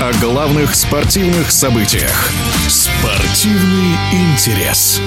о главных спортивных событиях. Спортивный интерес.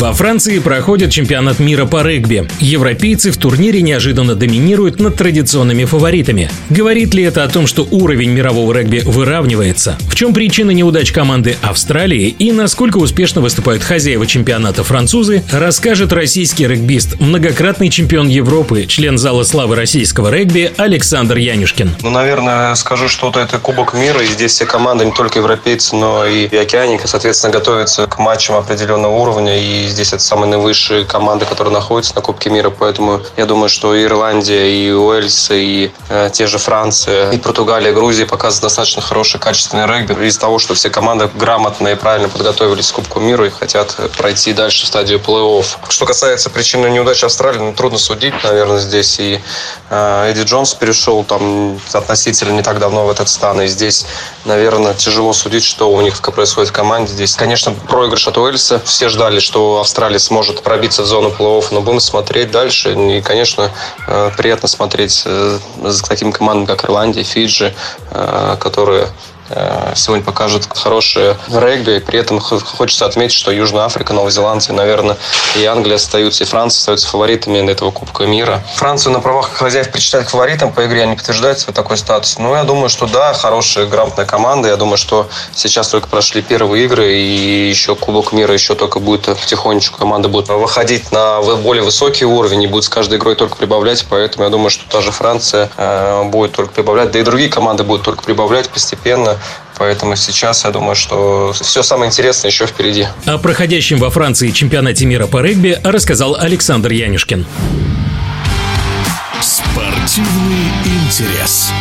Во Франции проходит чемпионат мира по регби. Европейцы в турнире неожиданно доминируют над традиционными фаворитами. Говорит ли это о том, что уровень мирового регби выравнивается? В чем причина неудач команды Австралии и насколько успешно выступают хозяева чемпионата французы, расскажет российский регбист, многократный чемпион Европы, член зала славы российского регби Александр Янюшкин. Ну, наверное, скажу что-то, это Кубок мира, и здесь все команды, не только европейцы, но и, и океаника, соответственно, готовятся к матчам определенного уровня, и здесь это самые наивысшие команды, которые находятся на Кубке мира, поэтому я думаю, что Ирландия, и Уэльс, и э, те же Франция, и Португалия, Грузия показывают достаточно хороший, качественный регби из-за того, что все команды грамотно и правильно подготовились к Кубку мира и хотят пройти дальше в стадию плей-офф. Что касается причины неудачи Австралии, ну, трудно судить, наверное, здесь. И э, Эдди Джонс перешел там относительно не так давно в этот стан, и здесь, наверное, тяжело судить, что у них происходит в команде. Здесь, конечно, проигрыш от Уэльса. Все ждали, что Австралия сможет пробиться в зону плей-офф, но будем смотреть дальше. И, конечно, э, приятно смотреть э, за такими командами, как Ирландия, Фиджи, э, которые Э, сегодня покажет хорошее регби. При этом хочется отметить, что Южная Африка, Новая Зеландия, наверное, и Англия остаются, и Франция остаются фаворитами этого Кубка мира. Францию на правах хозяев причисляют к фаворитам по игре, они подтверждают свой такой статус. Но я думаю, что да, хорошая, грамотная команда. Я думаю, что сейчас только прошли первые игры, и еще Кубок мира еще только будет потихонечку команда будет выходить на более высокий уровень и будет с каждой игрой только прибавлять. Поэтому я думаю, что та же Франция э, будет только прибавлять, да и другие команды будут только прибавлять постепенно. Поэтому сейчас я думаю, что все самое интересное еще впереди. О проходящем во Франции чемпионате мира по регби рассказал Александр Янюшкин. Спортивный интерес.